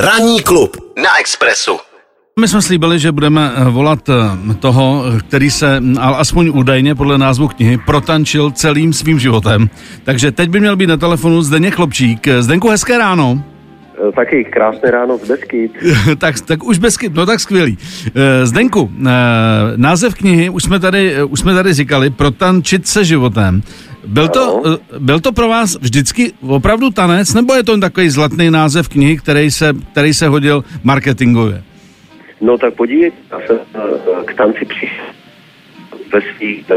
Ranní klub na Expressu. My jsme slíbili, že budeme eh, volat eh, toho, který se, ale aspoň údajně podle názvu knihy, protančil celým svým životem. Takže teď by měl být na telefonu Zdeněk Chlopčík. Zdenku, hezké ráno. Eh, Taky krásné ráno z Beskyt. tak, tak už bezky, no tak skvělý. Zdenku, název knihy už jsme tady, už jsme tady říkali, protančit se životem. Byl to, byl to pro vás vždycky opravdu tanec, nebo je to takový zlatný název knihy, který se, který se hodil marketingově? No tak podívejte, já jsem eh, k tanci přišel ve svých eh,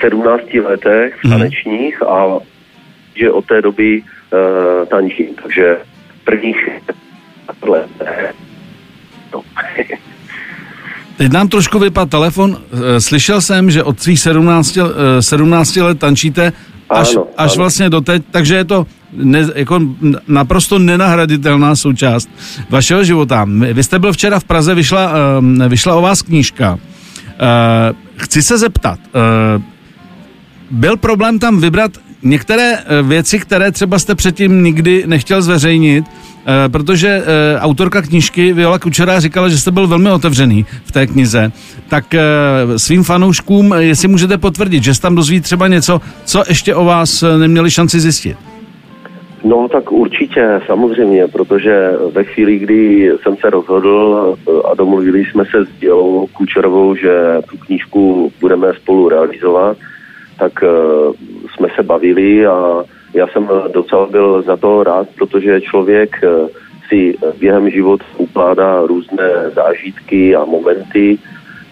17 letech tanečních a že od té doby uh, tančím, takže prvních let. No. Teď nám trošku vypadl telefon. Eh, Slyšel jsem, že od svých 17, eh, 17 let tančíte až, Ano, až ano. vlastně doteď, takže je to ne, jako naprosto nenahraditelná součást vašeho života. Vy jste byl včera v Praze, vyšla, eh, vyšla o vás knížka. Eh, Chci se zeptat, eh, byl problém tam vybrat některé eh, věci, které třeba jste předtím nikdy nechtěl zveřejnit, eh, protože eh, autorka knížky Viola Kučera říkala, že jste byl velmi otevřený v té knize. Tak eh, svým fanouškům, jestli můžete potvrdit, že se tam dozví třeba něco, co ještě o vás neměli šanci zjistit. No tak určitě, samozřejmě, protože ve chvíli, kdy jsem se rozhodl a domluvili jsme se s Dělou Kučerovou, že tu knížku budeme spolu realizovat, tak jsme se bavili a já jsem docela byl za to rád, protože člověk eh, si během života ukládá různé zážitky a momenty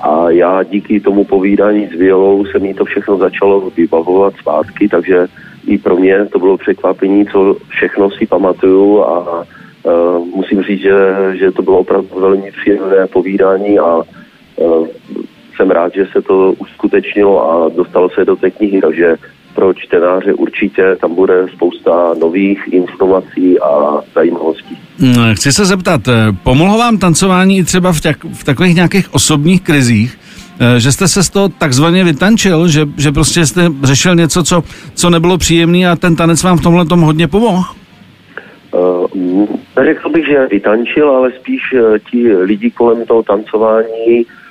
a já díky tomu povídání s Violou se mi to všechno začalo vybavovat zpátky, takže i pro mě to bylo překvapení, co všechno si pamatuju a uh, musím říct, že, že to bylo opravdu velmi příjemné povídání a uh, jsem rád, že se to uskutečnilo a dostalo se do té knihy, takže pro čtenáře určitě tam bude spousta nových informací a zajímavostí. Mm, Chci se zeptat, eh, pomohlo vám tancování i třeba v, těch, v takových nějakých osobních krizích, eh, že jste se z toho takzvaně vytančil, že, že prostě jste řešil něco, co, co nebylo příjemné a ten tanec vám v tomhle tom hodně pomohl? Uh, neřekl bych, že vytančil, ale spíš ti lidi kolem toho tancování, uh,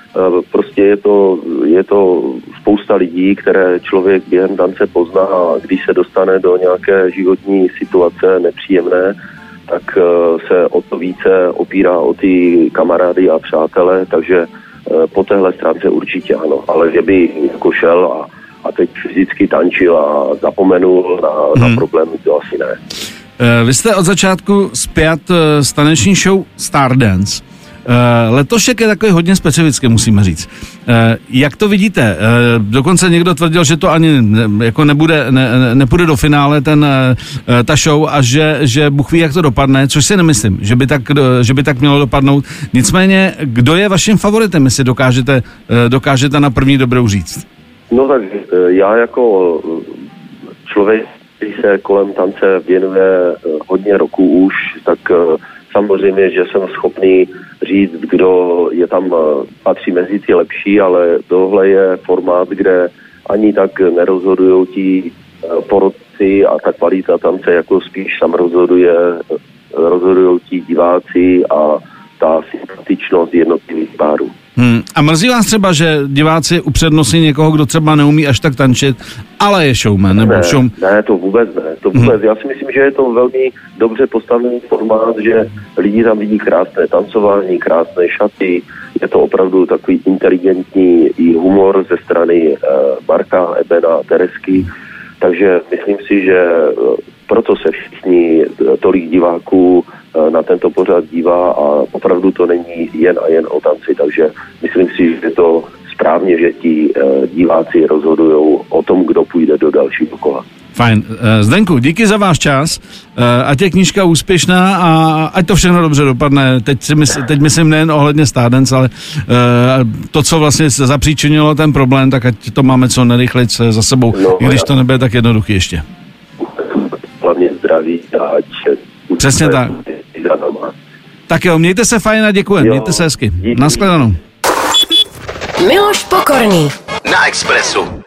prostě je to, je to spousta lidí, které člověk během tance pozná a když se dostane do nějaké životní situace nepříjemné, tak uh, se o to více opírá o ty kamarády a přátele, takže uh, po téhle stránce určitě ano, ale že by jako šel a, a teď fyzicky tančil a zapomenul na, na problémy, to asi ne. Eh, Vy jste od začátku zpět eh, s taneční show Stardance. Eh, Letošek je takový hodně specifický, musíme říct. Eh, Jak to vidíte? Eh, Dokonce někdo tvrdil, že to ani jako nebude, ne, ne- nepůjde do finále ten, ta show a že, že Bůh ví, jak to dopadne, což si nemyslím, že by, tak, že by tak mělo dopadnout. Nicméně, kdo je vaším favoritem, jestli dokážete, dokážete na první dobrou říct? No tak já jako člověk, který se kolem tance věnuje hodně roku už, tak samozřejmě, že jsem schopný říct, kdo je tam, eh, patří mezi ty lepší, ale tohle je formát, kde ani tak nerozhodují ti eh, porodci a ta kvalita tance, jako spíš tam rozhoduje, rozhodují ti diváci a ta sympatičnost jednotlivých párů. Hmm. A mrzí vás třeba, že diváci upřednostní někoho, kdo třeba neumí až tak tančit, ale je showman, nebo Ne, show... ne, to vůbec ne. To vůbec. Já si myslím, že je to velmi dobře postavený formát, že lidi tam vidí krásné tancování, krásné šaty. Je to opravdu takový inteligentní i humor ze strany uh, Marka, Ebena a Teresky. Takže myslím si, že eh, proto se všichni eh, tolik diváků eh, na tento pořad dívá a opravdu to není jen a jen o tanci. Takže myslím si, že je to správně, že ti eh, diváci rozhodují o tom, kdo půjde do dalšího kola. Fajn. Zdenku, díky za váš čas. Ať je knížka úspěšná a ať to všechno dobře dopadne. Teď, si mysl, teď myslím nejen ohledně Stardance, ale to, co vlastně se zapříčinilo ten problém, tak ať to máme co nejrychleji za sebou, No, i když já- to nebude tak jednoduchý ještě. Hlavně zdraví a ať Přesně tak. Tak jo, mějte se fajn a děkujem. Jo, Mějte se hezky. díky. Naschledanou. Miloš Pokorný. Na Expressu.